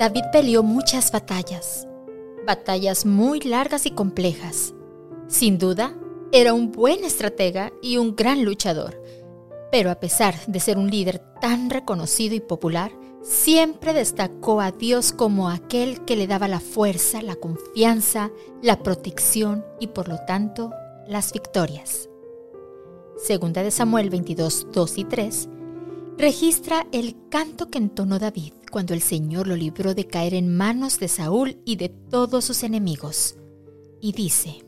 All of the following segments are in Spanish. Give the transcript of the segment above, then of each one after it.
David peleó muchas batallas, batallas muy largas y complejas. Sin duda, era un buen estratega y un gran luchador, pero a pesar de ser un líder tan reconocido y popular, siempre destacó a Dios como aquel que le daba la fuerza, la confianza, la protección y por lo tanto las victorias. Segunda de Samuel 22, 2 y 3 registra el canto que entonó David cuando el Señor lo libró de caer en manos de Saúl y de todos sus enemigos. Y dice,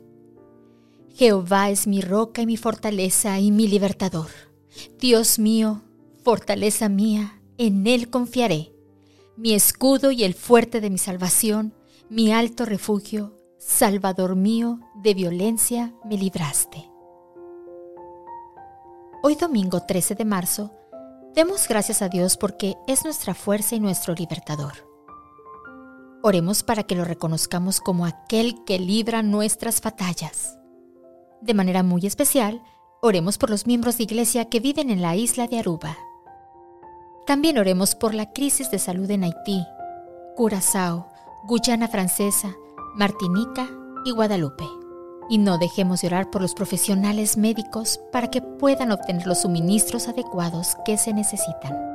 Jehová es mi roca y mi fortaleza y mi libertador. Dios mío, fortaleza mía, en Él confiaré. Mi escudo y el fuerte de mi salvación, mi alto refugio, Salvador mío, de violencia me libraste. Hoy domingo 13 de marzo, demos gracias a Dios porque es nuestra fuerza y nuestro libertador. Oremos para que lo reconozcamos como aquel que libra nuestras batallas. De manera muy especial, oremos por los miembros de iglesia que viven en la isla de Aruba. También oremos por la crisis de salud en Haití, Curazao, Guyana Francesa, Martinica y Guadalupe. Y no dejemos de orar por los profesionales médicos para que puedan obtener los suministros adecuados que se necesitan.